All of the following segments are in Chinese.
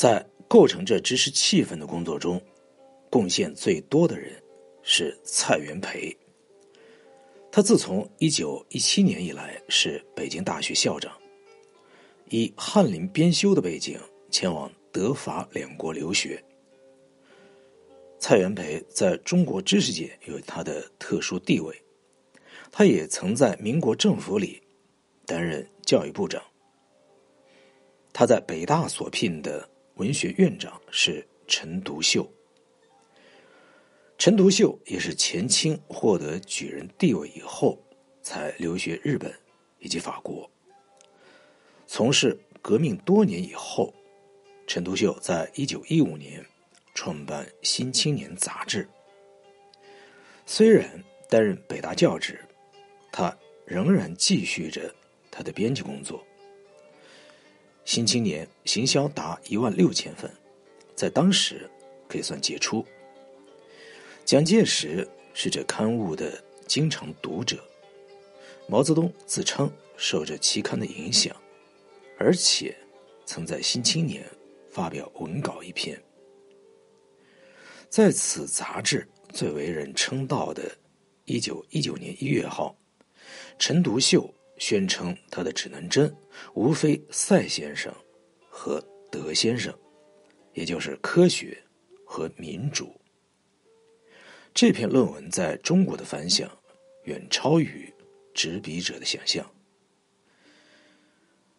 在构成这知识气氛的工作中，贡献最多的人是蔡元培。他自从一九一七年以来是北京大学校长，以翰林编修的背景前往德法两国留学。蔡元培在中国知识界有他的特殊地位，他也曾在民国政府里担任教育部长。他在北大所聘的文学院长是陈独秀。陈独秀也是前清获得举人地位以后，才留学日本以及法国。从事革命多年以后，陈独秀在一九一五年创办《新青年》杂志。虽然担任北大教职，他仍然继续着他的编辑工作。《新青年》行销达一万六千份，在当时可以算杰出。蒋介石是这刊物的经常读者，毛泽东自称受这期刊的影响，而且曾在《新青年》发表文稿一篇。在此杂志最为人称道的1919年1月号，陈独秀宣称他的指南针无非赛先生和德先生，也就是科学和民主。这篇论文在中国的反响远超于执笔者的想象。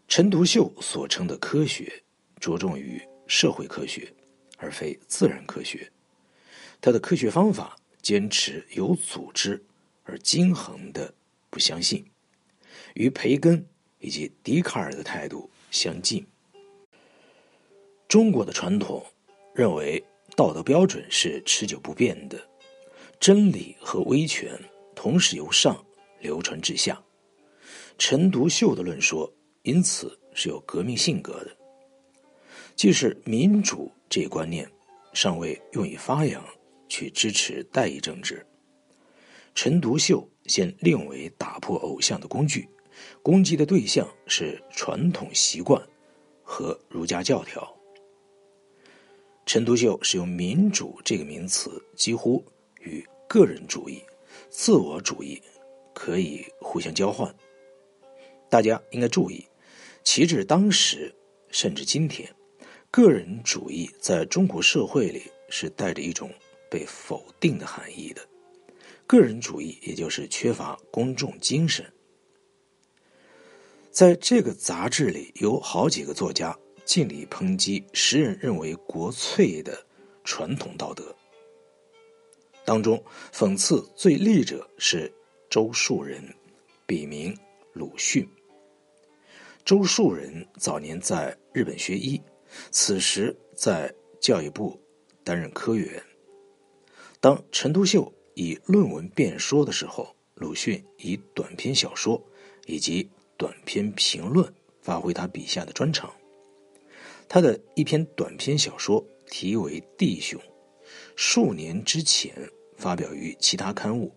陈独秀所称的科学，着重于社会科学，而非自然科学。他的科学方法坚持有组织而均衡的不相信，与培根以及笛卡尔的态度相近。中国的传统认为道德标准是持久不变的。真理和威权同时由上流传至下，陈独秀的论说因此是有革命性格的。即使民主这一观念尚未用以发扬，去支持代议政治，陈独秀先另为打破偶像的工具，攻击的对象是传统习惯和儒家教条。陈独秀使用“民主”这个名词，几乎。与个人主义、自我主义可以互相交换。大家应该注意，其至当时甚至今天，个人主义在中国社会里是带着一种被否定的含义的。个人主义也就是缺乏公众精神。在这个杂志里，有好几个作家尽力抨击时人认为国粹的传统道德。当中讽刺最厉者是周树人，笔名鲁迅。周树人早年在日本学医，此时在教育部担任科员。当陈独秀以论文辩说的时候，鲁迅以短篇小说以及短篇评论发挥他笔下的专长。他的一篇短篇小说题为《弟兄》。数年之前发表于其他刊物，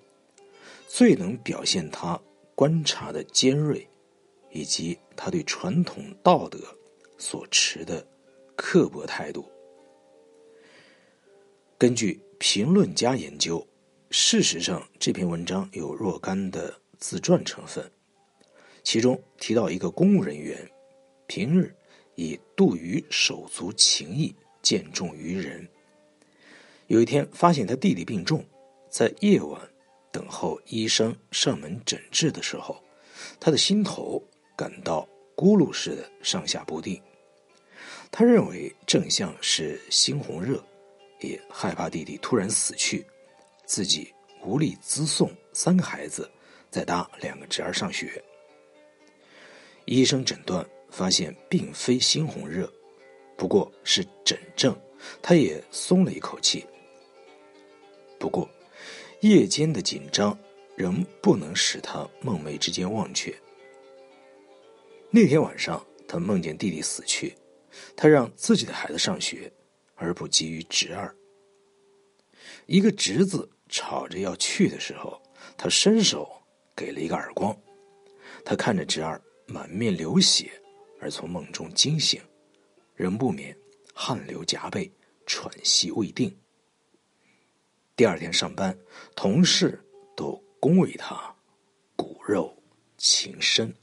最能表现他观察的尖锐，以及他对传统道德所持的刻薄态度。根据评论家研究，事实上这篇文章有若干的自传成分，其中提到一个公务人员，平日以杜于手足情谊，见重于人。有一天，发现他弟弟病重，在夜晚等候医生上门诊治的时候，他的心头感到咕噜似的上下不定。他认为正像是心红热，也害怕弟弟突然死去，自己无力资送三个孩子，再搭两个侄儿上学。医生诊断发现并非猩红热，不过是疹症，他也松了一口气。不过，夜间的紧张仍不能使他梦寐之间忘却。那天晚上，他梦见弟弟死去，他让自己的孩子上学，而不急于侄儿。一个侄子吵着要去的时候，他伸手给了一个耳光。他看着侄儿满面流血，而从梦中惊醒，仍不免汗流浃背，喘息未定。第二天上班，同事都恭维他骨肉情深。